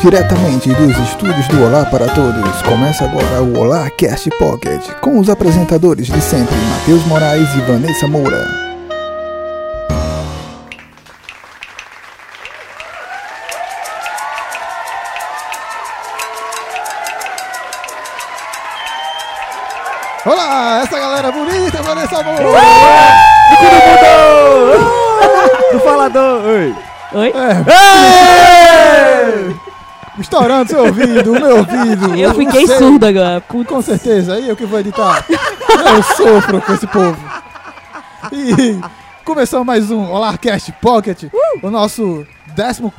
Diretamente dos estúdios do Olá para Todos, começa agora o Olá Cast Pocket, com os apresentadores de sempre, Matheus Moraes e Vanessa Moura. Olá, essa galera bonita, Vanessa Moura! Do falador! Oi! Oi? Estourando seu ouvido, o meu ouvido. Eu fiquei surdo agora. Puta. Com certeza, aí eu que vou editar. Eu sofro com esse povo. E começamos mais um Olarcast Pocket, o nosso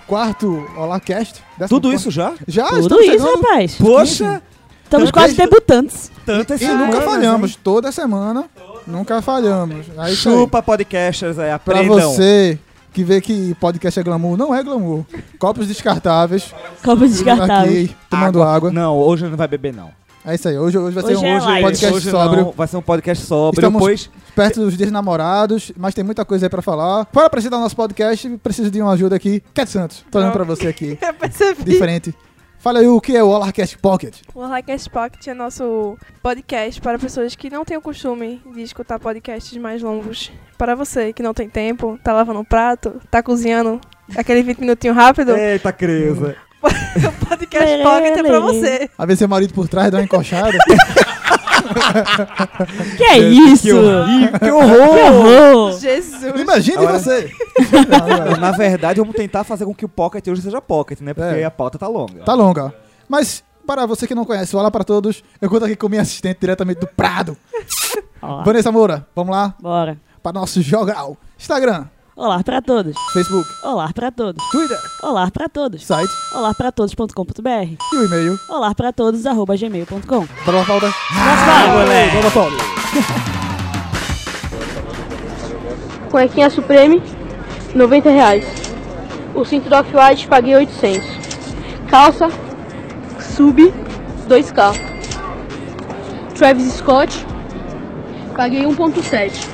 14 Olarcast. Tudo isso já? Já Tudo estamos isso, chegando. rapaz. Poxa! Estamos quase debutantes. E nunca falhamos, hein? toda semana. Nunca falhamos. Aí, isso aí. Chupa podcasters aí, Pra aprendam. você que vê que podcast é glamour, não é glamour. Copos descartáveis. Copos descartáveis. Aqui, tomando água. Não, hoje não vai beber não. É isso aí. Hoje, hoje vai ser Hoje um é hoje light. podcast hoje sóbrio. não, vai ser um podcast sóbrio, Estamos- pois perto dos dias namorados, mas tem muita coisa aí pra falar. Para apresentar o nosso podcast, preciso de uma ajuda aqui. Cat Santos, tô olhando pra você aqui, Eu percebi. diferente. Fala aí o que é o Olarcast Pocket. O Highcast Pocket é nosso podcast para pessoas que não têm o costume de escutar podcasts mais longos. Para você que não tem tempo, tá lavando um prato, tá cozinhando aquele 20 minutinhos rápido, Eita, Creuza. o Podcast Pocket é pra você. A ver seu marido por trás, dá uma encoxada. Que é isso? Que horrível, que Que horror! horror. Jesus. Imagine Agora- você. Na verdade, vamos tentar fazer com que o Pocket hoje seja Pocket, né? Porque É. a pauta tá longa. Tá longa. ó. Mas, para você que não conhece, olá para todos. Eu conto aqui com minha assistente diretamente do Prado. Ó, Vanessa Moura, vamos lá bora. para nosso jogal. Instagram, Olá pra todos. Facebook, Olá pra todos. Twitter, Olá pra todos. site Olá pra todos.com.br. e o e-mail. Olá pra todos, arroba gmail.com. Bora lá, moleque. Bora Falda. Cuequinha Supreme, 90 reais. O cinto do Off-White paguei 800. Calça Sub, 2K. Travis Scott, paguei 1.7.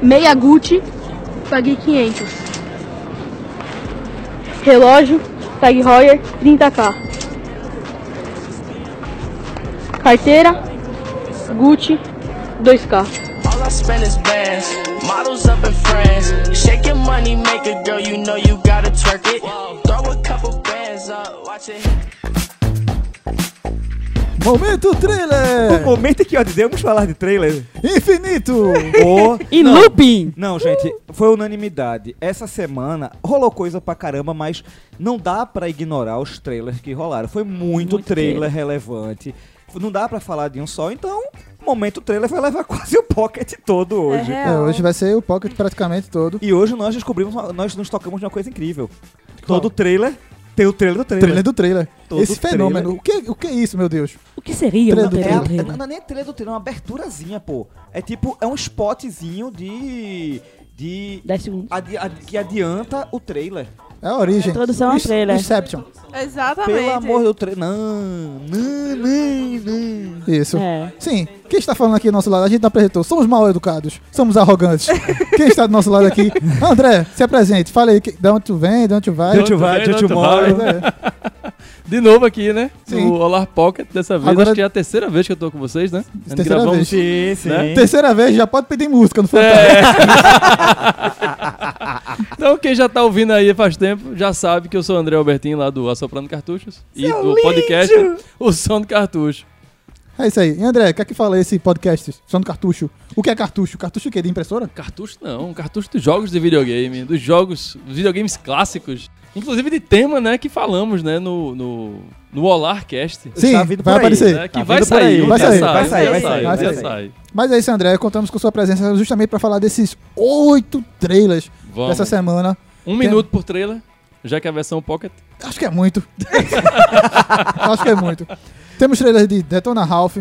Meia Gucci, paguei 500. Relógio Tag Heuer, 30k. Carteira Gucci, 2K. All I spend is bands, models up friends. Shake your money, make a girl, you know you gotta twerk it. Throw a couple bands up, watch it Momento O trailer. momento em que ó, devemos falar de trailer. Infinito. Ou... E Não. looping. Não, gente, foi unanimidade. Essa semana rolou coisa pra caramba, mas não dá pra ignorar os trailers que rolaram. Foi muito, Muito trailer, trailer. relevante. Não dá pra falar de um só, então, momento trailer vai levar quase o pocket todo hoje. É É, hoje vai ser o Pocket praticamente todo. E hoje nós descobrimos, uma- nós nos tocamos de uma coisa incrível. Qual? Todo trailer tem o trailer do trailer. Trailer do trailer. Todo Esse fenômeno. O que, o que é isso, meu Deus? O que seria Trailer do É, trailer do é- trailer? não é nem trailer do trailer, é uma aberturazinha, pô. É tipo, é um spotzinho de. de. 10 segundos. adi- adi- que adianta o trailer. É a origem. Introdução ao trailer. Inception. Exatamente. Pelo amor do trailer. Não, não, não, não. Isso. É. Sim. Quem está falando aqui do nosso lado? A gente não apresentou. Somos mal educados. Somos arrogantes. Quem está do nosso lado aqui? André, se apresente. Fala aí. que- De onde tu vem? De onde tu vai? De onde tu vai, de onde tu mora. É. De novo aqui, né? Sim. No Olar Pocket, dessa vez. Agora- Acho que é a terceira vez que eu tô com vocês, né? A gente Terceira vez. Sim, sim. Né? Terceira vez, já pode pedir música no Fantástico. Então, quem já tá ouvindo aí faz tempo, já sabe que eu sou o André Albertinho, lá do Assoprando Cartuchos. e do podcast O Som do Cartucho. É isso aí. E André, o que é que fala esse podcast? Som do cartucho. O que é cartucho? Cartucho o quê? De impressora? Cartucho não, cartucho dos jogos de videogame, dos jogos, dos videogames clássicos. Inclusive de tema, né, que falamos, né, no, no, no Olarcast. Sim, Tá vindo vai aí, aparecer. Né, que Tá vai sair, aí. um Vai sair, sai, vai sair, vai sair, sai, vai um dia sair. sai. Mas é isso, André. Contamos com sua presença justamente para falar desses oito trailers Vamos. dessa semana. Um minuto por trailer, já que a versão Pocket. Acho que é muito. Acho que é muito. Temos trailers de Detona Ralph,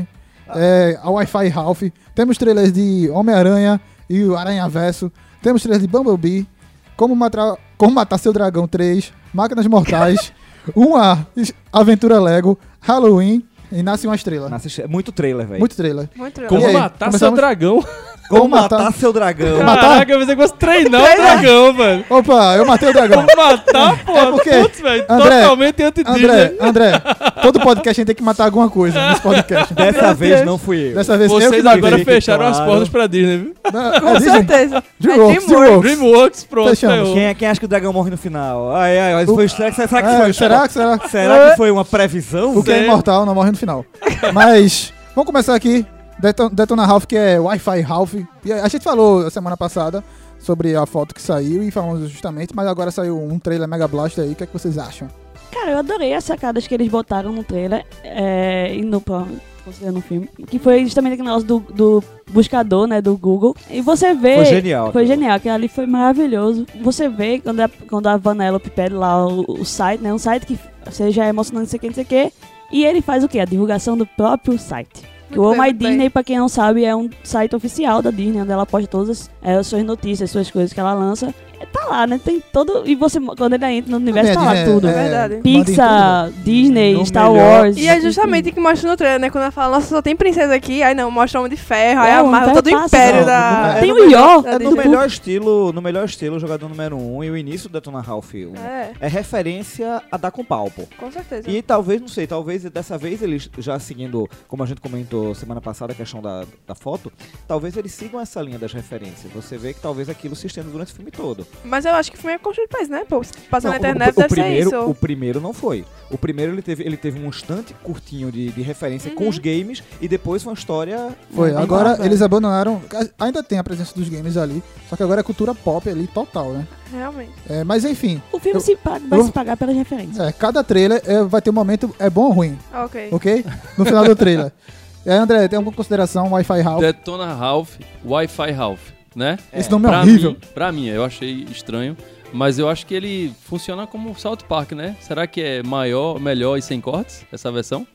é, a Wi-Fi Ralph. Temos trailers de Homem-Aranha e o Aranha Verso. Temos trailers de Bumblebee, Como Matar, Como Matar Seu Dragão 3, Máquinas Mortais, uma Aventura Lego, Halloween e Nasce uma Estrela. Nossa, é muito trailer, velho. Muito trailer. Muito Como E aí, matar seu dragão. Como matar- matar, seu dragão. matar- Caraca, eu pensei que fosse treinar o dragão, velho. Opa, eu matei o dragão. Matar, pô. É porque- Putz, velho. André, Totalmente anti-Disney. André, André, todo podcast a gente tem que matar alguma coisa nesse podcast. Dessa vez não fui eu. Dessa vez eu Vocês matei. agora fecharam as claro. portas pra Disney, viu? Não, Com é Disney? certeza. Dreamworks, é Dreamworks. Dreamworks. Pronto, Fechamos. Quem, é- quem acha que o dragão morre no final? Ai, ai, ai, foi, será, que- será que É, foi? será que será? Será que foi uma previsão? O que é imortal não morre no final. Mas, vamos começar aqui. Deton- Detona Ralph, que é Wi-Fi Ralph. E a gente falou semana passada sobre a foto que saiu e falamos justamente, mas agora saiu um trailer Mega Blast aí. O que, é que vocês acham? Cara, eu adorei as sacadas que eles botaram no trailer é, e no pra- considerando o filme. Que foi justamente aquele negócio do, do buscador, né? Do Google. E você vê. Foi genial. Foi genial, aquilo ali foi maravilhoso. Você vê quando a, quando a Vanellope pede lá o, o site, né? Um site que seja emocionante, não sei o que, não sei o que. E ele faz o quê? A divulgação do próprio site. Que o Muito Oh My muito bem. Disney, pra quem não sabe, é um site oficial da Disney, onde ela posta todas as, é, as suas notícias, as suas coisas que ela lança. É, tá lá, né? Tem todo. E você, quando ele entra no universo, A tá lá tudo. é verdade. Pixar, Disney, No Star melhor- Wars. E é justamente o que mostra no trailer, né? Quando ela fala, nossa, só tem princesa aqui, aí não, mostra Homem de Ferro, aí É, o amarra Homem todo o império passa, da... não, não, Tem o melhor- Yor. da É no melhor estilo, no melhor estilo, jogador número 1 um, e o início do Detona Ralph 1. É, É referência a dar com pau, pô. com certeza. E talvez, não sei, talvez dessa vez eles já seguindo, como a gente comentou semana passada, a questão da, da foto, talvez eles sigam essa linha das referências. Você vê que talvez aquilo se estenda durante o filme todo. Mas eu acho que o filme é construído pra isso, né? Pô, passando na internet o, o deve primeiro, ser isso. o primeiro não foi. O primeiro ele teve, ele teve um instante curtinho de, de referência com os games e depois uma história. Foi, animada. agora eles abandonaram. Ainda tem a presença dos games ali, só que agora é cultura pop ali total, né? Realmente. É, mas enfim, O filme Eu- se paga- vai eu- se pagar pelas referências. é, cada trailer é, vai ter um momento é bom ou ruim, Ok. ok? No final do trailer. E aí, André, tem alguma consideração Wi-Fi Ralph? Detona Ralph, Wi-Fi Ralph, né? Esse nome é pra horrível. Mim, pra mim, eu achei estranho. Mas eu acho que ele funciona como South Park, né? Será que é maior, melhor e sem cortes, essa versão?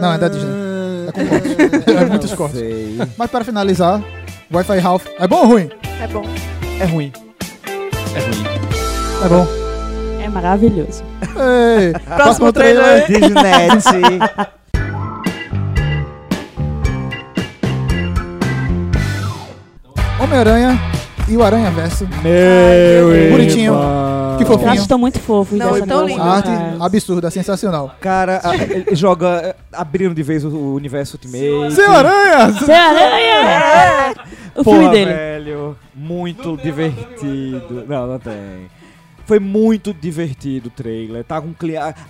Não, é da Disney. É com cortes. É muitos cortes. sei. Mas para finalizar, Wi-Fi Ralph é bom ou ruim? É bom. É ruim. É ruim. É bom. É maravilhoso. Ei, Próximo trailer. Disney. Homem-Aranha e o Aranha Verso. Meu Bonitinho. Que Os fofinho. traços estão muito fofos. Não, dessa tão nova- lindo. A arte É. absurda, sensacional. Cara, a- ele joga. Abriram de vez o, o universo Ultimate. Seu Aranha! Seu Aranha! O Porra, filme dele. velho. Muito divertido. Não, não tem. Foi muito divertido o trailer. Tá com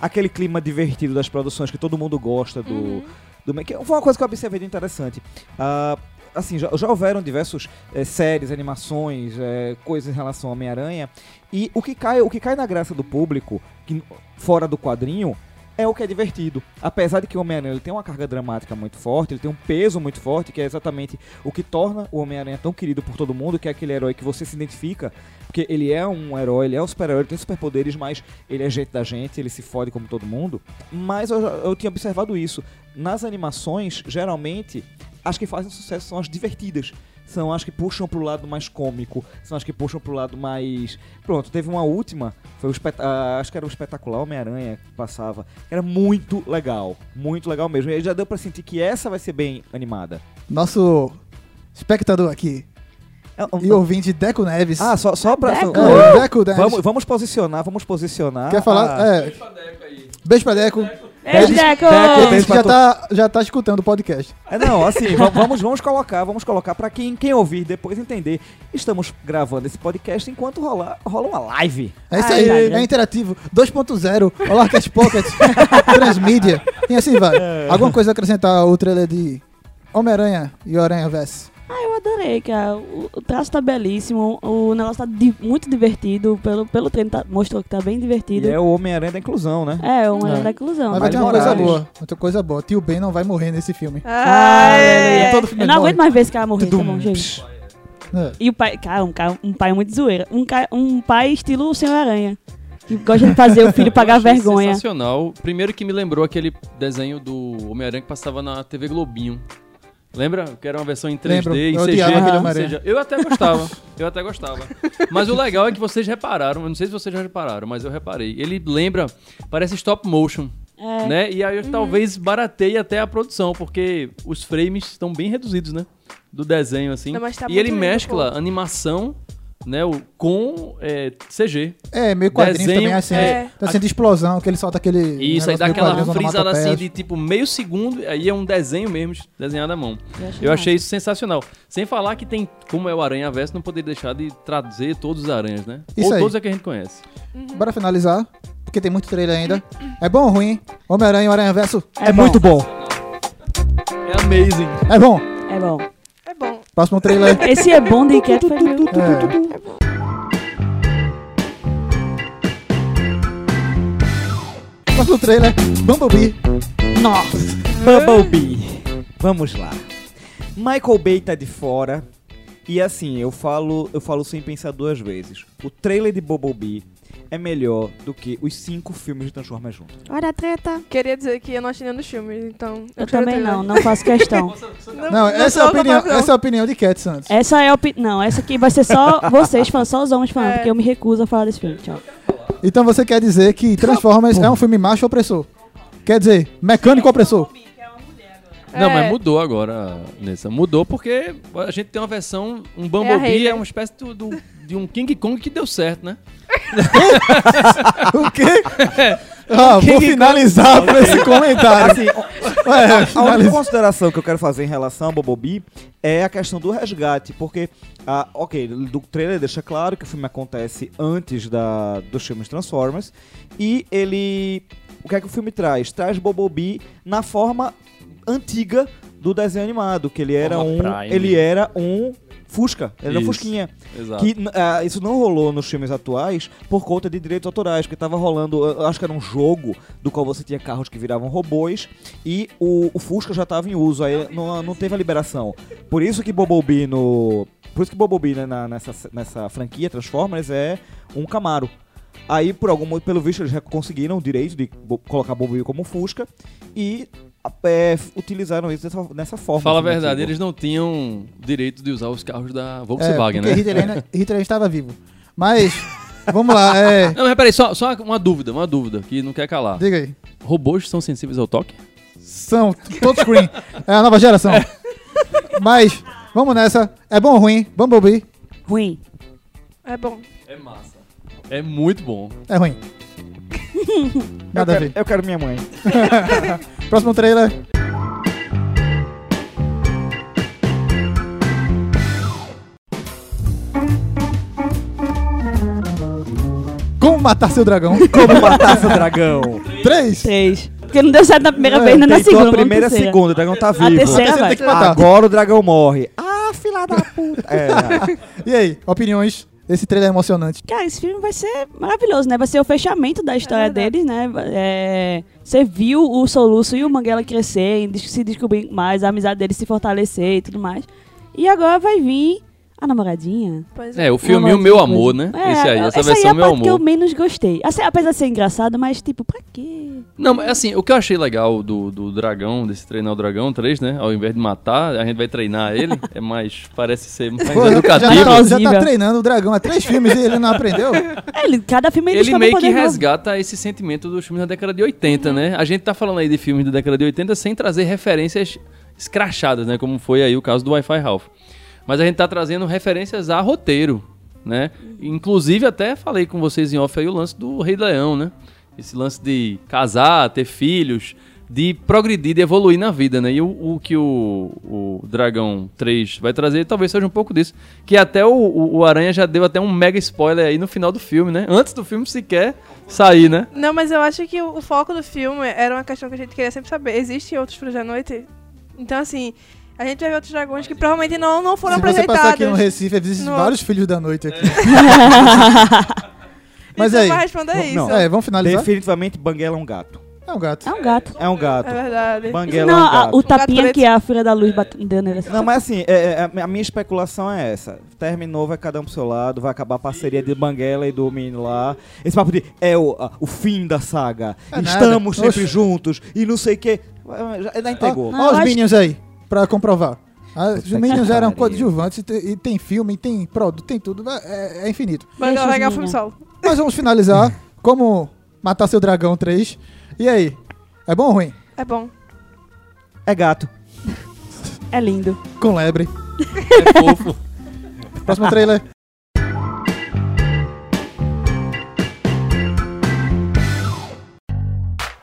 aquele clima divertido das produções que todo mundo gosta do. do que foi uma coisa que eu observei de interessante. Ah, assim, já, já houveram diversos eh, séries, animações, eh, coisas em relação ao Homem-Aranha. E o que, cai, o que cai na graça do público, que, fora do quadrinho, é o que é divertido. Apesar de que o Homem-Aranha tem uma carga dramática muito forte, ele tem um peso muito forte, que é exatamente o que torna o Homem-Aranha tão querido por todo mundo, que é aquele herói que você se identifica, porque ele é um herói, ele é um super-herói, ele tem superpoderes, mas ele é gente da gente, ele se fode como todo mundo. Mas eu, eu tinha observado isso. Nas animações, geralmente, as que fazem sucesso são as divertidas. São as que puxam pro lado mais cômico, são as que puxam pro lado mais. Pronto, teve uma última, foi o espet... ah, acho que era o espetacular Homem-Aranha que passava. Era muito legal, muito legal mesmo. E já deu pra sentir que essa vai ser bem animada. Nosso espectador aqui e ouvinte Deco Neves. Ah, só, só pra. Deco. É, Deco Neves. Vamos, vamos posicionar, vamos posicionar. Quer falar? a- É. Beijo pra Deco. Beijo, Ele- Deco! Ele Beijo disse que pra já tá, já tá escutando o podcast. É, não, assim, va- vamos, vamos colocar, vamos colocar pra quem, quem ouvir depois entender. Estamos gravando esse podcast enquanto rola, rola uma live. É isso aí, é né? interativo. 2.0, Olá Cat Pocket, Transmídia, e assim vai. Alguma coisa a acrescentar ao trailer de Homem-Aranha e Aranha Verso? Ah, eu adorei, cara. O, o traço tá belíssimo, o negócio tá di- muito divertido. Pelo, pelo treino tá- mostrou que tá bem E divertido. é o Homem-Aranha da inclusão, né? É, uma É. da inclusão. Mas vai ter uma coisa boa, vai ter coisa boa. Tio Ben não vai morrer nesse filme. Ah, Ah, é. Todo filme Eu não morre. aguento mais ver esse cara morrer, tá bom, gente. É. E o pai, cara, um, cara, um pai muito zoeira. Um, um pai estilo o Senhor Aranha. Que gosta de fazer o filho pagar vergonha. Sensacional. Primeiro que me lembrou aquele desenho do Homem-Aranha que passava na TV Globinho. Lembra? Que era uma versão em 3D, Lembro. em Eu CG. Homem-Aranha. CG. Eu até gostava. eu até gostava. Mas o legal é que vocês repararam, eu não sei se vocês já repararam, mas eu reparei. Ele lembra, parece stop motion. É. Né? E aí eu talvez barateie até a produção, porque os frames estão bem reduzidos, né? do desenho, assim. Não, tá e ele mescla animação, né, o, com é, CG. É, meio quadrinho Desenho, também, assim. é. Tá sendo de explosão, que ele solta aquele. Isso, aí dá aquela frisada assim de tipo meio segundo, aí é um desenho mesmo, desenhado à mão. Eu achei isso sensacional. Sem falar que tem, como é o Aranha Verso, não poderia deixar de trazer todos os aranhas, né? Isso Ou aí. todos é que a gente conhece. Bora finalizar, porque tem muito trailer ainda. É bom ou ruim? Homem-Aranha e o Aranha Verso É é, bom. muito bom. É amazing. É bom. É bom. É. Próximo trailer. Esse é bom de Cat foi meu. É. Próximo trailer, Bumblebee. Nossa. Bumblebee. Vamos lá. Michael Bay tá de fora. E assim, eu falo, eu falo sem pensar duas vezes. O trailer de Bumblebee é melhor do que os cinco filmes de Transformers juntos. Olha a treta. Queria dizer que eu não achei nenhum dos filmes, então. Eu quero também não, não faço questão. Não, essa, é a opinião, não. essa é a opinião de Cat Santos. Essa é a opinião. Não, essa aqui vai ser só vocês falando, só os homens falando, É. porque eu me recuso a falar desse filme. Tchau. Então você quer dizer que Transformers é um filme macho opressor? Quer dizer, mecânico opressor? Não, É. mas mudou agora, Nessa. Mudou porque a gente tem uma versão, um Bumblebee Hayley. é, uma espécie do, do- de um King Kong que deu certo, né? O quê? Ah, vou finalizar com esse comentário. Assim, É, A única consideração que eu quero fazer em relação ao Bumblebee é a questão do resgate, porque, ah, ok, do trailer deixa claro que o filme acontece antes da, dos filmes Transformers, e ele... O que é que o filme traz? Traz Bumblebee na forma antiga do desenho animado, que ele era Forma um... Prime. Ele era um Fusca, ele era um. Fusquinha. Exato. Que ah, isso não rolou nos filmes atuais por conta de direitos autorais, porque tava rolando, eu acho que era um jogo do qual você tinha carros que viravam robôs e o, o Fusca já tava em uso, aí não, não teve a liberação. Por isso que Bumblebee no. Por isso que Bumblebee né, na- nessa, nessa franquia Transformers é um Camaro. Aí, por algum motivo, pelo visto, eles já conseguiram o direito de bo- colocar Bumblebee como Fusca e é, utilizaram isso dessa, dessa forma. Fala a assim, verdade, antigo. eles não tinham direito de usar os carros da É, Volkswagen, porque né? Hitler, ainda- Hitler estava vivo. Mas, vamos lá, é, Não, mas peraí, só, só uma dúvida, uma dúvida que não quer calar. diga aí. Robôs são sensíveis ao toque? São touchscreen. É a nova geração. Mas, vamos nessa. É bom ou ruim? Bumblebee Ruim. É bom. É massa. É muito bom. é ruim. Eu Nada a quero, ver. eu quero minha mãe. Próximo trailer. Como matar seu dragão? Como matar seu dragão? Três. Três. Porque não deu certo na primeira É, vez, nem na Tentou segunda. a primeira e a terceira. segunda, o dragão tá vivo. terceira Terceiro vai. tem que matar. Agora o dragão morre. Ah, filha da puta. É, E aí, opiniões? Esse trailer é emocionante. Cara, esse filme vai ser maravilhoso, né? Vai ser o fechamento da história verdade. deles, né? É, Você viu o Soluço e o Manguela crescer, se descobrir mais, a amizade deles se fortalecer e tudo mais. E agora vai vir a namoradinha. Pois É, o filme O Meu Amor, né? É, Esse aí, essa aí versão é a Meu parte que eu Amor. menos gostei. Assim, apesar de ser engraçado, mas tipo, pra quê? Não, mas assim, o que eu achei legal do, do dragão, desse treinar o dragão 3, né? Ao invés de matar, a gente vai treinar ele. É mais. Parece ser mais Pô, já, educativo. tá, já tá treinando o dragão há três filmes e ele não aprendeu? É, ele, cada filme ele, Ele meio que novo. resgata esse sentimento dos filmes da década de 80, né? A gente tá falando aí de filmes da década de 80 sem trazer referências escrachadas, né? Como foi aí o caso do Wi-Fi Ralph. Mas a gente tá trazendo referências a roteiro, né? Inclusive até falei com vocês em off aí o lance do Rei Leão, né? Esse lance de casar, ter filhos, de progredir, de evoluir na vida, né? E o, o que o, o Dragão 3 vai trazer talvez seja um pouco disso. Que até o, o, Aranha já deu até um mega spoiler aí no final do filme, né? Antes do filme sequer sair, né? Não, mas eu acho que o, o foco do filme era uma questão que a gente queria sempre saber. Existem outros filhos da noite? Então, assim, a gente vai ver outros dragões que provavelmente não, não foram Se você apresentados. passar aqui no Recife, existem No- vários filhos da noite aqui. Mas então aí, vai responder isso. não. É, vamos finalizar? Definitivamente, Banguela é um gato. É um gato. É um gato. É um gato. É verdade. Banguela não, é um a- gato. o tapinha preto. que a Fúria da Luz bate- deu nele. assim. Não, mas assim, é- é- a minha especulação é essa. Terminou, vai cada um pro seu lado, vai acabar a parceria de Banguela e do menino lá. Esse papo de é o, a- o fim da saga. É nada. Estamos sempre Oxe. juntos e não sei o quê. Já, já entregou. Não, Olha os acho- Minions aí, pra comprovar. Ah, os que eram coadjuvantes e tem, filme, tem produto, tem tudo. É, é infinito. Vai o filme meninos. solo. Mas vamos finalizar. Como matar seu dragão 3. E aí? É bom ou ruim? É bom. É gato. É lindo. Com lebre. É fofo. Próximo trailer.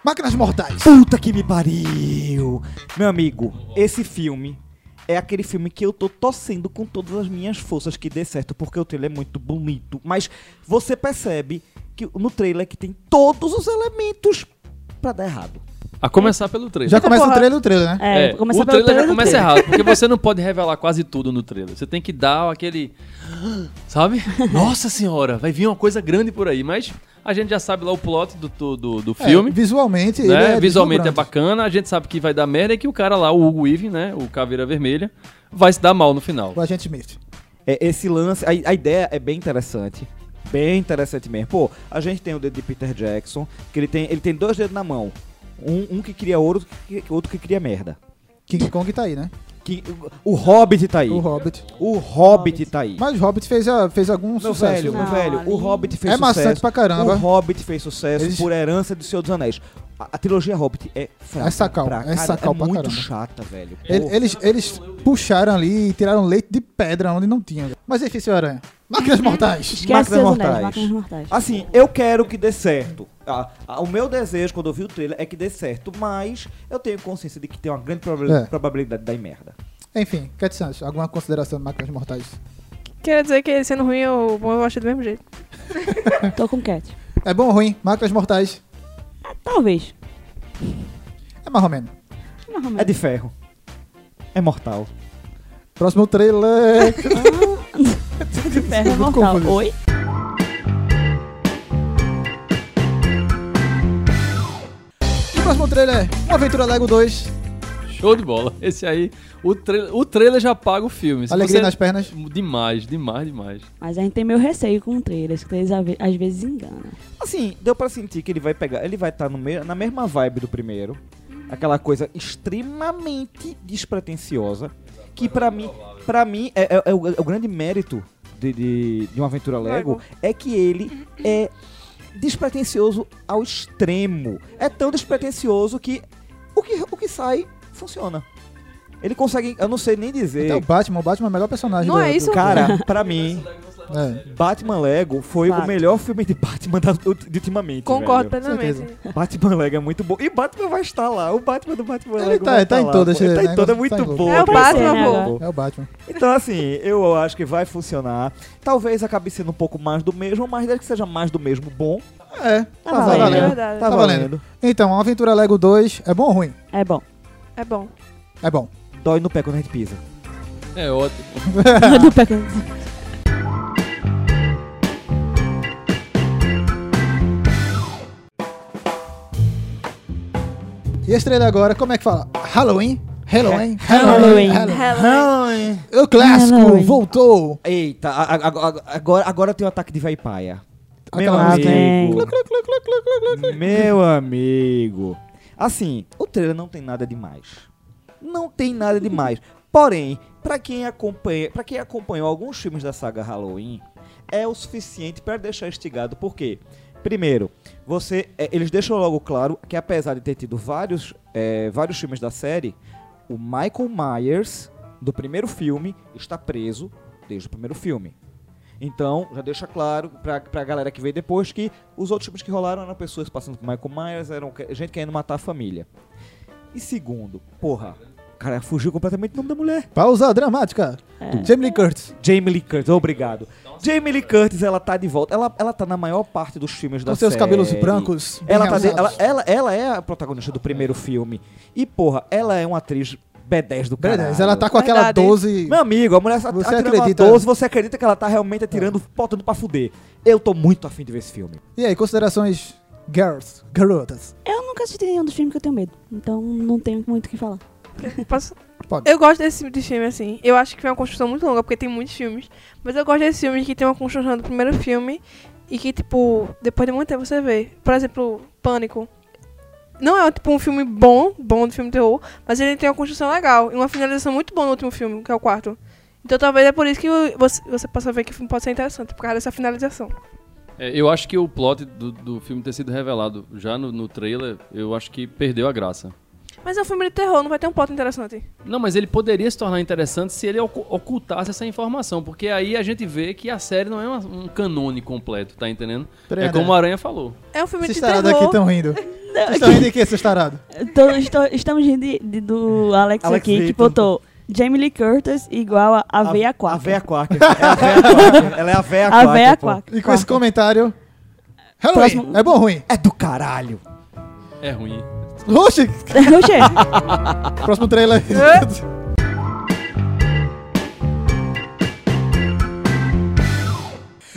Máquinas Mortais. Puta que me pariu! Meu amigo, esse filme é aquele filme que eu tô torcendo com todas as minhas forças que dê certo, porque o trailer é muito bonito. Mas você percebe que no trailer que tem todos os elementos pra dar errado. A começar pelo trailer. Já começa o porra. trailer do trailer, né? É, É, o pelo trailer já começa trailer. errado, porque você não pode revelar quase tudo no trailer. Você tem que dar aquele. Sabe? Nossa senhora, vai vir uma coisa grande por aí. Mas a gente já sabe lá o plot do, do, do- É, filme. visualmente, ele né? é Visualmente é bacana, a gente sabe que vai dar merda e que o cara lá, o Hugo Weaving, né? O Caveira Vermelha, vai se dar mal no final. O Agente Smith. É, esse lance, a, a ideia é bem interessante. Bem interessante mesmo. Pô, a gente tem o dedo de Peter Jackson, que ele tem, ele tem dois dedos na mão. Um, um que cria ouro, outro que, outro que cria merda. King Kong tá aí, né? Que, o Hobbit tá aí. O Hobbit. O Hobbit tá aí. Mas o Hobbit fez, a, fez algum Meu sucesso. velho, meu Não, velho, ali- o Hobbit fez É sucesso. maçante pra caramba. O Hobbit fez sucesso Eles- por herança do Senhor dos Anéis. A, a trilogia Hobbit é fraca É sacal, pra é caramba, sacal pra muito caramba. chata, velho. Ele- Pô. eles, eles puxaram ali e tiraram leite de pedra onde não tinha. Mas enfim, senhor Aranha. Máquinas Mortais. Esquece Máquinas seus anéis, Mortais. máquinas mortais. Assim, eu quero que dê certo. Ah, ah, o meu desejo, quando eu vi o trailer, é que dê certo. Mas eu tenho consciência de que tem uma grande É. probabilidade de dar em merda. Enfim, Cat Santos, alguma consideração de Máquinas Mortais? Quer dizer que sendo ruim ou bom, eu acho do mesmo jeito. Tô com Cat. É bom ou ruim? Máquinas Mortais Talvez. é mais ou menos. Mais ou É menos. de ferro. É mortal. Próximo trailer. de ferro é mortal. Oi? Próximo trailer é Uma Aventura Lego 2. Show de bola. Esse aí, o, tra o trailer já paga o filme. Se Alegria você- nas pernas. Demais, demais, demais. Mas a gente tem meu receio com trailers, que eles às ve- às vezes enganam. Assim, deu pra sentir que ele vai pegar. Ele vai estar no me- na mesma vibe do primeiro. Aquela coisa extremamente despretensiosa. Que pra mim, pra mim é, é- é o, é o grande mérito de, de, de uma aventura Lego. Lego. É que ele é despretensioso ao extremo. É tão despretensioso que o que, o que sai funciona. Ele consegue. Eu não sei nem dizer. Até o Batman. O Batman é o melhor personagem Não do, é do- isso? Cara, pra mim, É. Batman Lego foi Fato. o melhor filme de Batman da, de ultimamente. Concordo velho. plenamente. Batman Lego é muito bom. E Batman vai estar lá. O Batman do Batman Ele Lego tá- tá estar em lá, todas. Ele tá esse em toda, é muito tá em bom. É o Batman, né, pô. É o Batman. Então, assim, eu acho que vai funcionar. Talvez acabe sendo um pouco mais do mesmo, mas desde que seja mais do mesmo bom, É, Tá tá, valendo. valendo. É tá Tá valendo. valendo. Então, Aventura Lego 2 é bom ou ruim? É bom. É bom. É bom. Dói no pé quando a gente pisa. É ótimo. Do Pecan- E esse trailer agora, como é que fala? Halloween? Halloween? Halloween. Halloween. O clássico Halloween. voltou. Eita, a- a- a- agora, agora tem o ataque de vaipaia. Meu Aquela música. amigo. Meu amigo. Assim, o trailer não tem nada demais. Não tem nada demais. Porém, pra quem acompanha, para quem acompanhou alguns filmes da saga Halloween, é o suficiente pra deixar instigado. Por quê? Primeiro, você, é, eles deixam logo claro que apesar de ter tido vários, é, vários filmes da série, o Michael Myers do primeiro filme está preso desde o primeiro filme. Então, já deixa claro pra, pra galera que veio depois que os outros filmes que rolaram eram pessoas passando por Michael Myers, eram gente querendo matar a família. E segundo, porra, cara fugiu completamente do nome da mulher. Pausa dramática. É. Jamie Lee Curtis. Jamie Lee Curtis, obrigado. Jamie Lee Curtis, ela tá de volta. Ela, ela tá na maior parte dos filmes da Com seus série. cabelos brancos. Ela, tá de- ela, ela, ela é a protagonista do primeiro filme. E, porra, ela é uma atriz B10 do caralho. Beleza, ela tá com aquela Verdade. 12. Meu amigo, a mulher Você você atirando acredita? uma 12, você acredita que ela tá realmente atirando, botando pra fuder. Eu tô muito afim de ver esse filme. E aí, considerações girls, garotas. Eu nunca assisti nenhum dos filmes que eu tenho medo. Então não tenho muito o que falar. Posso? Pode. Eu gosto desse tipo de filme, assim. Eu acho que foi uma construção muito longa, porque tem muitos filmes. Mas eu gosto desse filme que tem uma construção do primeiro filme e que, tipo, depois de muito tempo você vê. Por exemplo, Pânico. Não é, tipo, um filme bom, bom de filme de terror, mas ele tem uma construção legal e uma finalização muito boa no último filme, que é o quarto. Então talvez é por isso que você, você possa ver que o filme pode ser interessante, por causa dessa finalização. É, eu acho que o plot do, do filme ter sido revelado já no, no trailer, eu acho que perdeu a graça. Mas é um filme de terror, não vai ter um plot interessante. Não, mas ele poderia se tornar interessante se ele ocu- ocultasse essa informação, porque aí a gente vê que a série não é uma- um canone completo, tá entendendo? É como o André. Aranha falou. É um filme Esses de tarados aqui terror. estão rindo. Vocês estão rindo de quê, seus tarados? Estou- estamos rindo de- de- do Alex, Alex aqui, que botou Jamie Lee Curtis igual a, a veia A quaca. véia quaca. É a. Ela é a A veia pô. quaca. E com esse comentário. Halloween, Próximo. é bom ou ruim? É do caralho. É ruim. Oxi, Oxê, próximo trailer.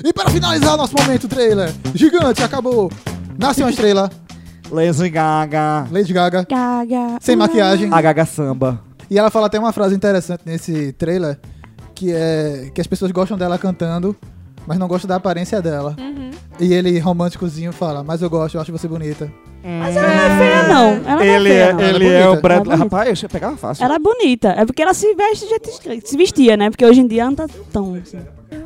e para finalizar o nosso momento trailer, gigante, acabou. Nasce uma estrela, Lady Gaga. Lady Gaga, Gaga. sem maquiagem. A Gaga Samba. E ela fala até uma frase interessante nesse trailer, que é que as pessoas gostam dela cantando, mas não gostam da aparência dela. Uhum. E ele, românticozinho, fala, mas eu gosto, eu acho você bonita. Mas ela não é feia, não. Ela não Ele é é, feia, não. Ela ele é é o é bonita. Rapaz, eu pegava fácil. Ela é bonita. É porque ela se veste do jeito se vestia, né? Porque hoje em dia ela não tá tão assim.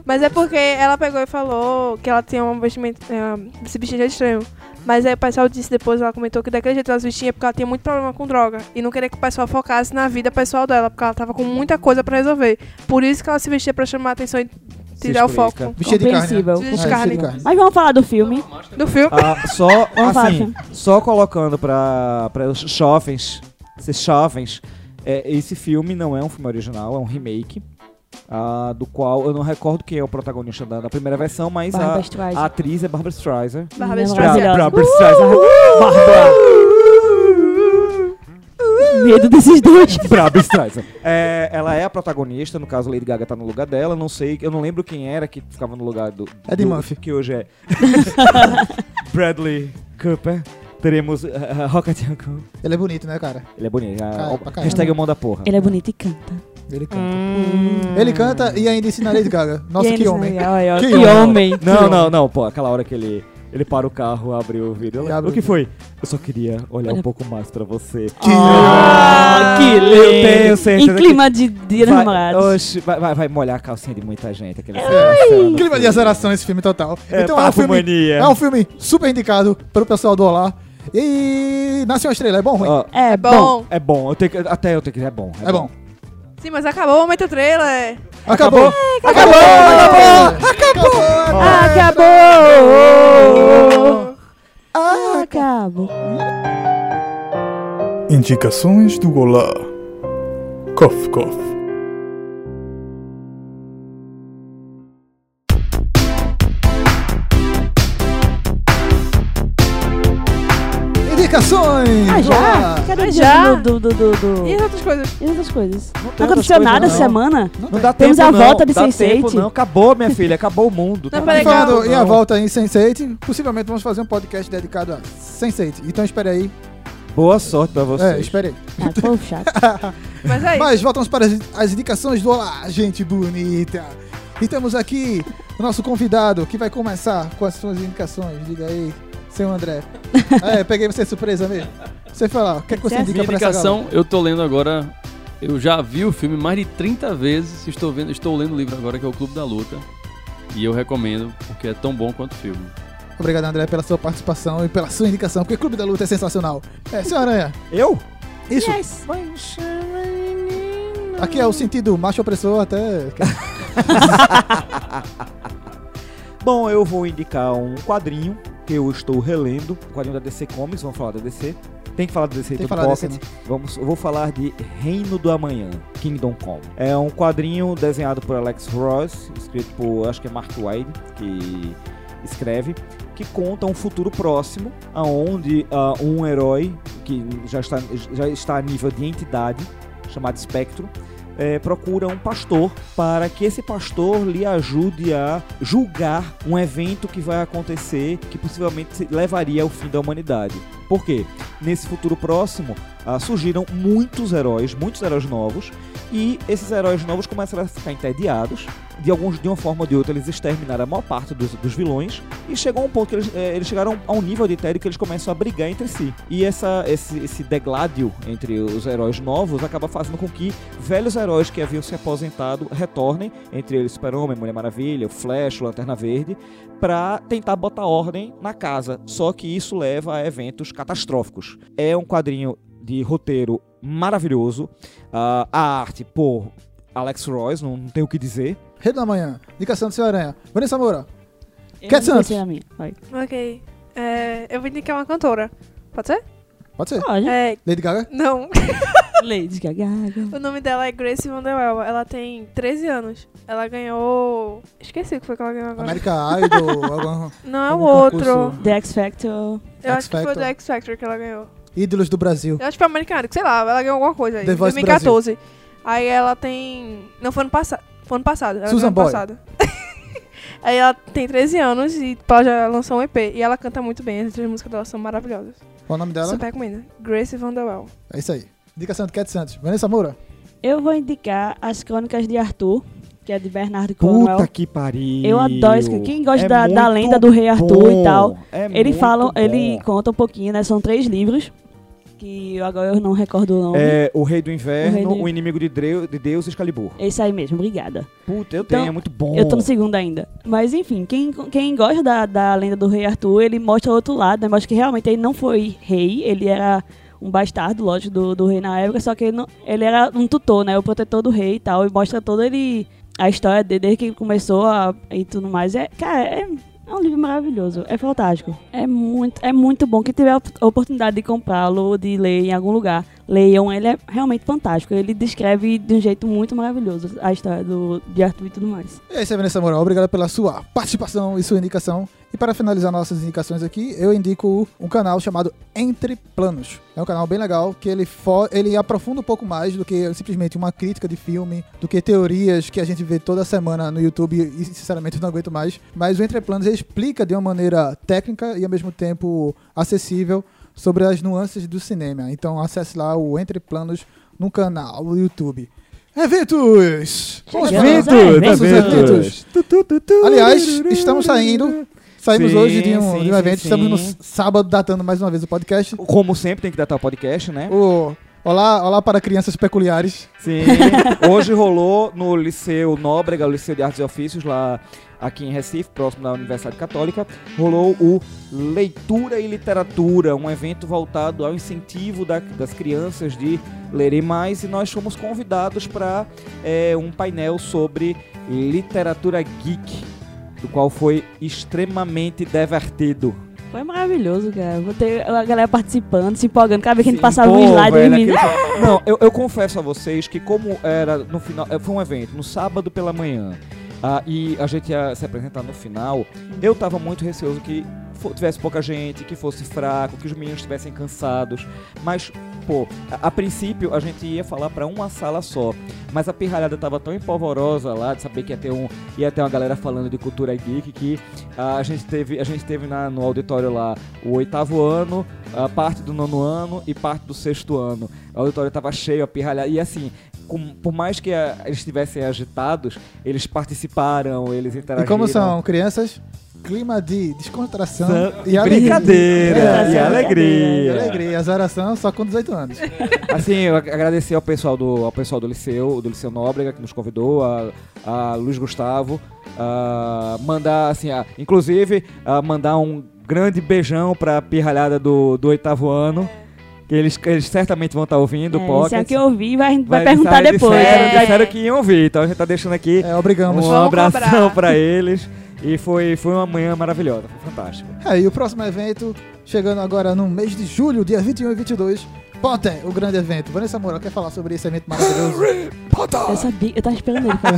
Mas é porque ela pegou e falou que ela tinha um vestimento. é, se vestia de estranho. Mas aí o pessoal disse depois, ela comentou que daquele jeito ela se vestia porque ela tinha muito problema com droga. E não queria que o pessoal focasse na vida pessoal dela, porque ela tava com muita coisa pra resolver. Por isso que ela se vestia pra chamar a atenção e tirar o foco Vestido de carne. né? Compreensível. De É, vestido carne. de carne. Mas vamos falar do filme. do filme. Ah, só, assim, só colocando para os jovens, esses jovens, é, esse filme não é um filme original, é um remake, ah, do qual eu não recordo quem é o protagonista da, da primeira versão, mas a, Streisand. a atriz é Barbara Streisand. Barbara Menina Streisand. Barbara Streisand. Barbara. Medo desses dois. Barbara Streisand. É, ela é a protagonista, no caso Lady Gaga tá no lugar dela, não sei, eu não lembro quem era que ficava no lugar do... Eddie do- Murphy. Que hoje é Bradley Cooper. Teremos uh, Rocket Raccoon. Ele é bonito, né, cara? Ele é bonito. Cara, hashtag o mão da porra. Ele é bonito e canta. Ele canta. Ele canta e ainda ensina Lady Gaga. Nossa, que homem. Ai, ó, Que Que, homem. homem. Não, não, não, pô, aquela hora que ele, ele para o carro, abre o vidro. E abre o que foi? Eu só queria olhar um pouco mais pra você. Ah, que lindo. Eu tenho certeza Em clima de dia vai, namorados. oxe, vai, vai, vai molhar a calcinha de muita gente. Aquele Clima de azeração esse filme total. É, então é um filme, mania. é um filme super indicado para o pessoal do Olá. E Nasce uma Estrela, é bom ou ruim? É É bom. bom. é bom, eu tenho que, até eu tenho que é bom. é bom. Sim, mas acabou o momento trailer. Acabou! Acabou! Acabou! Acabou! Acabou. Indicações do Olá. Cof, cof. Indicações! Ah, já? Olá. Cadê o Ah, já? do, do, do, do- E as outras coisas? E outras coisas? Não Não aconteceu outras nada coisas, essa não. semana? Não Não dá Temos tempo a volta de dá Sense8. tempo não, acabou minha filha, acabou o mundo. Não, Tá. Falando em a volta em Sense8, possivelmente vamos fazer um podcast dedicado a Sense8. Então espere aí. Boa sorte pra vocês. É, espere aí. Ah, pô, chato. Mas é isso. Mas voltamos para as, as indicações do Olá, gente bonita. E temos aqui o nosso convidado que vai começar com as suas indicações. Diga aí, seu André. é, peguei você de surpresa mesmo. Você fala, o que, é que você indica Minha pra essa galera? indicação, eu tô lendo agora. Eu já vi o filme mais de 30 vezes. Estou, vendo, estou lendo o livro agora, que é o Clube da Luta. E eu recomendo, porque é tão bom quanto o filme. Obrigado, André, pela sua participação e pela sua indicação, porque Clube da Luta é sensacional. É, seu Aranha, Eu? isso. Yes. Aqui é o sentido macho opressor até. Bom, eu vou indicar um quadrinho que eu estou relendo, um quadrinho da DC Comics, vamos falar da DC. Tem que falar da DC Tem que falar desse, Pocket. Vamos, eu vou falar de Reino do Amanhã, Kingdom Come. É um quadrinho desenhado por Alex Ross, escrito por, acho que é Mark Wade, que escreve, que conta um futuro próximo, aonde ah, um herói que já está, já está a nível de entidade, chamado Spectro, eh, procura um pastor para que esse pastor lhe ajude a julgar um evento que vai acontecer que possivelmente levaria ao fim da humanidade. Por quê? Nesse futuro próximo ah, surgiram muitos heróis, muitos heróis novos, e esses heróis novos começaram a ficar entediados. De, alguns, de uma forma ou de outra, eles exterminaram a maior parte dos, dos vilões. E chegou um ponto que eles, eh, eles chegaram a um nível de tédio que eles começam a brigar entre si. E essa, esse, esse degládio entre os heróis novos acaba fazendo com que velhos heróis que haviam se aposentado retornem, entre eles Super-Homem, Mulher Maravilha, o Flash, o Lanterna Verde, para tentar botar ordem na casa. Só que isso leva a eventos catastróficos. É um quadrinho de roteiro maravilhoso. Ah, a arte por Alex Royce, não, não tenho o que dizer. Rede da Manhã, indicação do Senhor Aranha. Vanessa Moura, Eu Cat Santos. sei a minha. Vai. Ok. É, eu vou indicar uma cantora. Pode ser? pode ser. Pode. É, Lady Gaga. não. Lady Gaga. O nome dela é Grace Vanderwell. Ela tem 13 anos. Ela ganhou. Esqueci o que foi que ela ganhou agora. America Idol, algum, Não é o outro. concurso. The X Factor. Eu X acho que foi Factor. do X Factor que ela ganhou. Ídolos do Brasil. Eu acho que foi americano, sei lá, ela ganhou alguma coisa aí. The Em Voice 2014. Aí ela tem. Não, foi ano passado. Foi ano passado. Ela Susan ano Boyle. passado. aí ela tem 13 anos e ela já lançou um EP. E ela canta muito bem, as músicas dela são maravilhosas. Qual o nome dela? Super recomendo. Grace Vanderwell. É isso aí. Indicação do Cat Santos. Vanessa Moura. Eu vou indicar as crônicas de Arthur, que é de Bernardo Cornwell. Puta que pariu. Eu adoro isso. Quem gosta É da, da lenda do rei Arthur bom. e tal, É ele fala, bom. ele conta um pouquinho, né? São três livros que eu- agora eu não recordo o nome. É O Rei do Inverno, O do- O Inimigo de, Dreu- de Deus e Excalibur. Esse aí mesmo, obrigada. Puta, eu Então, tenho, é muito bom. Eu tô no segundo ainda. Mas enfim, quem, quem gosta da, da lenda do rei Arthur, ele mostra outro lado, né? Mostra que realmente ele não foi rei, ele era um bastardo, lógico, do, do rei na época, só que ele, não, ele era um tutor, né? O protetor do rei e tal. E mostra todo ele. A história dele, desde que ele começou a, e tudo mais. É, cara, é, é um livro maravilhoso. É fantástico. É muito, é muito bom. Quem tiver a op- oportunidade de comprá-lo, de ler em algum lugar, leiam. Ele é realmente fantástico. Ele descreve de um jeito muito maravilhoso a história do, de Arthur e tudo mais. É isso Vanessa Moura. Obrigado pela sua participação e sua indicação. E para finalizar nossas indicações aqui, eu indico um canal chamado Entre Planos. É um canal bem legal que ele, ele aprofunda um pouco mais do que simplesmente uma crítica de filme, do que teorias que a gente vê toda semana no YouTube e sinceramente eu não aguento mais. Mas o Entre Planos explica de uma maneira técnica e ao mesmo tempo acessível sobre as nuances do cinema. Então acesse lá o Entre Planos no canal do YouTube. Eventos! Vamos aos eventos. eventos. Aliás, estamos saindo. Saímos Sim, hoje de um, sim, de um sim, evento. Estamos no sim. sábado datando mais uma vez o podcast. Como sempre, tem que datar o podcast, né? O Olá, olá para crianças peculiares. Sim. Hoje rolou no Liceu Nóbrega, o Liceu de Artes e Ofícios, lá aqui em Recife, próximo da Universidade Católica, rolou o Leitura e Literatura, um evento voltado ao incentivo da- das crianças de lerem mais e nós fomos convidados para um painel sobre literatura geek, do qual foi extremamente divertido. Foi maravilhoso, cara. Vou ter a galera participando, se empolgando. Cada vez que a gente passava pô, um slide, velho, eles me... aquele- Não, eu, eu confesso a vocês que como era no final, eh, foi um evento no sábado pela manhã. ah, e a gente ia se apresentar no final. Eu tava muito receoso que tivesse pouca gente, que fosse fraco, que os meninos estivessem cansados. Mas, pô, a, a princípio a gente ia falar pra uma sala só. Mas a pirralhada tava tão empolvorosa lá de saber que ia ter, um, ia ter uma galera falando de cultura geek que ah, a gente teve, a gente teve na- no auditório lá o oitavo ano, a parte do nono ano e parte do sexto ano. O auditório tava cheio, a pirralhada. E assim, com- por mais que ah, eles estivessem agitados, eles participaram, eles E interagiram. como são crianças, clima de descontração São- e alegria. Brincadeira É, e é, alegria. E alegria. Azaração só com 18 anos. Assim, eu ag- agradecer ao pessoal do, ao pessoal do Liceu, do Liceu Nóbrega, que nos convidou, a, a Luiz Gustavo, a mandar, assim, a, inclusive, a mandar um grande beijão pra pirralhada do, do oitavo ano, que eles, eles certamente vão estar ouvindo o É, se Pocket. é que eu ouvi, vai, vai, Vai- perguntar disseram- depois. Disseram, É. disseram que iam ouvir, então a gente tá deixando aqui É, obrigamos. um abração pra eles. E foi, foi uma manhã maravilhosa, foi fantástico. É, e o próximo evento, chegando agora no mês de julho, dia 21 e 22, Potter, o grande evento. Vanessa Moura quer falar sobre esse evento maravilhoso? Eu sabia, eu tava esperando ele falar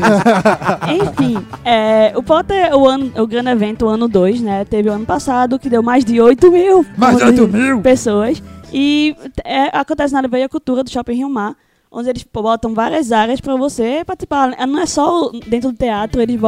isso. Enfim, é, o Potter, o, ano, o grande evento, o ano 2, né? Teve o ano passado, que deu mais de 8 mil. Mais de 8 mil! pessoas. E é, acontece na Livraria Cultura do Shopping Rio Mar, onde eles botam várias áreas pra você participar. Não é só dentro do teatro, eles,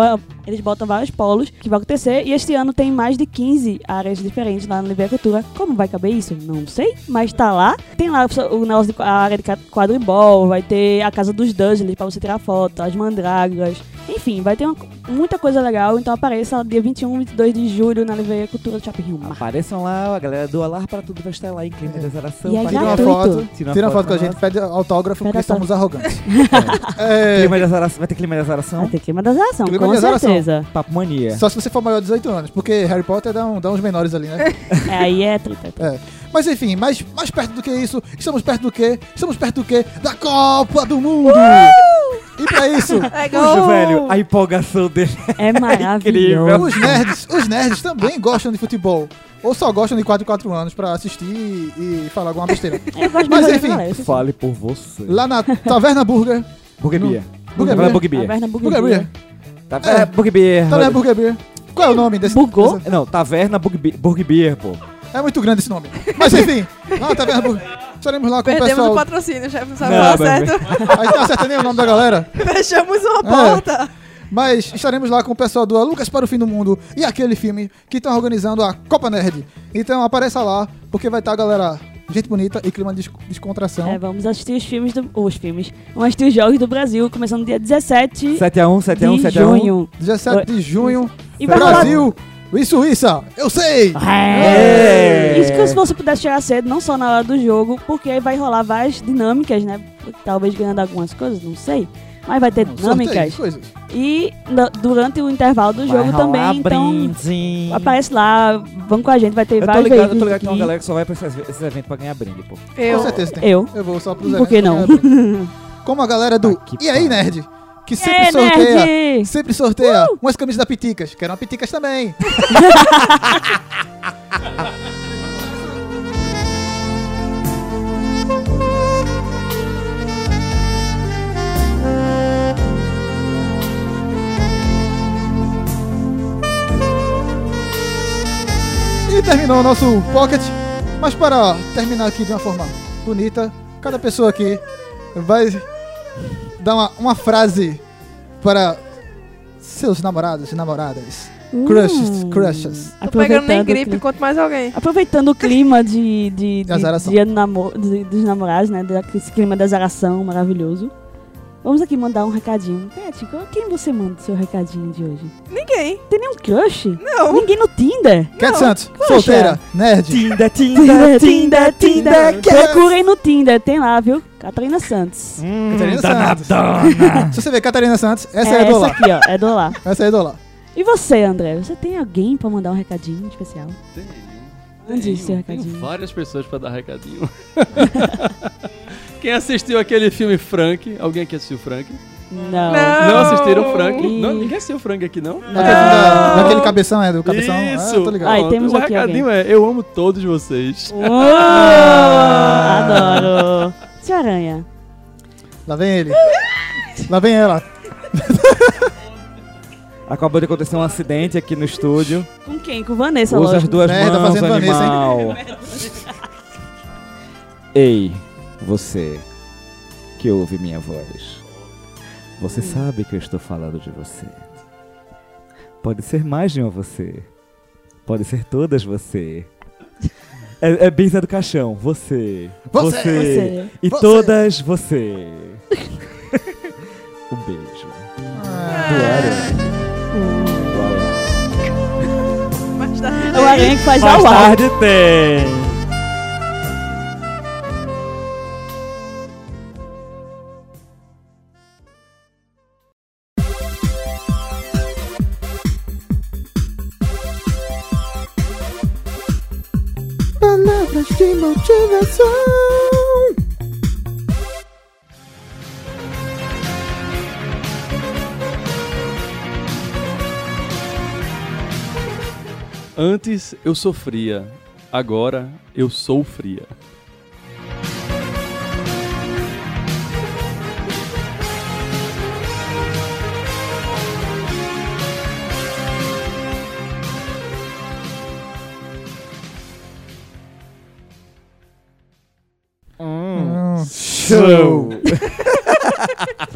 eles botam vários polos que vai acontecer. E este ano tem mais de 15 áreas diferentes lá na Livraria Cultura. Como vai caber isso? Não sei, mas tá lá. Tem lá o negócio de a área de quadribol, vai ter a casa dos Dursley pra você tirar foto, as mandrágoras. Enfim, vai ter uma- muita coisa legal. Então apareça dia 21 e 22 de julho na Livraria Cultura do Shopping Rio Mar. Apareçam lá, a galera do Alar para Tudo vai estar lá em clima de exaração. E é para- Tira uma foto, Tira uma tira foto foto com a gente, pede autógrafo porque Pede somos arrogantes. É, Clima de azaração. Vai ter clima de azaração? Vai ter clima das ações, Clima com de azaração. certeza. Papo mania. só se você for maior de 18 anos, porque Harry Potter dá, um- dá uns menores ali, né? É, aí é treta. É. Mas enfim, mais, mais perto do que isso, estamos perto do quê? Estamos perto do quê? Da Copa do Mundo! E pra isso, É Puxa, velho, a empolgação dele. É maravilhoso. os nerds, os nerds também gostam de futebol. Ou só gostam de 4 em 4 anos pra assistir e falar alguma besteira. Eu gosto Mas enfim, sim. Fale por você. Lá na Taverna Burger, Burger Beer. Burger Beer. Burger Beer. Taverna Burger Beer, é, Burger Beer. Taverna Burger Beer. Qual é o nome desse? Bugou? Não, Taverna Burger Beer, Burger Beer, pô. É muito grande esse nome. Mas enfim, lá na Taverna Burger. Estaremos lá com o Perdemos pessoal. o patrocínio, chefe. Não sabe Não, falar certo. A gente não acerta nem o nome da galera. Fechamos uma É. porta. Mas estaremos lá com o pessoal do A Lucas para o Fim do Mundo e aquele filme que estão organizando a Copa Nerd. Então apareça lá, porque vai estar a galera, gente bonita e clima de des- descontração. É, vamos assistir os filmes do. Os filmes. Vamos assistir os Jogos do Brasil, começando dia 17 7x1, 7x1, de 7x1. junho. 17 de junho, E vai rolar- Brasil e Suíça. Eu sei! É. Isso que se você pudesse chegar cedo, não só na hora do jogo, porque aí vai rolar várias dinâmicas, né? Talvez ganhando algumas coisas, não sei. Mas vai ter dinâmicas. coisas. E durante o intervalo do jogo também, então. brinde. Aparece lá, vamos com a gente, vai ter Eu tô vários ligado, eu tô ligado que tem uma aqui. galera que só vai pra esses, esses eventos pra ganhar brinde, pô. Eu. Com certeza tem. Eu. Eu vou só pros Por que eventos não? Como a galera do Ah, E aí. Nerd? Que sempre É, sorteia. nerd! Sempre sorteia umas camisas da Piticas. Quero uma Piticas também. E terminou o nosso pocket. Mas para terminar aqui de uma forma bonita, cada pessoa aqui vai dar uma, uma frase para seus namorados e namoradas. Crushes, Hum. crushes. Tô pegando nem Aproveitando o gripe, clima- quanto mais alguém. Aproveitando o clima de, de, de, azaração. dia do namo- de- dos namorados, né? Esse clima da azaração maravilhoso. Vamos aqui mandar um recadinho. Pet, qual- quem você manda o seu recadinho de hoje? Ninguém. Tem nenhum crush? Não. Ninguém no Tinder? Cat Santos, solteira, nerd. Tinder, Tinder, Tinder, Tinder. Procurem no Tinder, tem lá, viu? Catarina Santos. Catarina Santos. Danadona. Se você ver Catarina Santos, essa é, é do essa lá. aqui, ó. É do lá. Essa é a do lá. E você, André? Você tem alguém pra mandar um recadinho especial? Tenho. Onde Tenho, isso, seu tenho recadinho? várias pessoas pra dar recadinho. Quem assistiu aquele filme Frank? Alguém aqui assistiu Frank? Não. Não. Não assistiram Frank? Não, ninguém assistiu Frank aqui, não? Daquele cabeção, é, do cabeção. Isso! Ah, tô ligado. Pronto, temos o aqui recadinho é: eu amo todos vocês. Uou, adoro. Senhor Aranha. Lá vem ele. Lá vem ela. Acabou de acontecer um acidente aqui no estúdio. Com quem? Com Vanessa, Usa as lógico. duas É, tá mãos, fazendo Vanessa, hein? animal. Ei, você que ouve minha voz. Você sabe que eu estou falando de você. Pode ser mais de uma você. Pode ser todas você. É, é bem Zé do Caixão. Você. Você. Você. E Você. todas você. um beijo. Ah, Mas tá. É o Aranha que faz Mais ao ar. tarde tem. Antes eu sofria, agora eu sou fria. Show.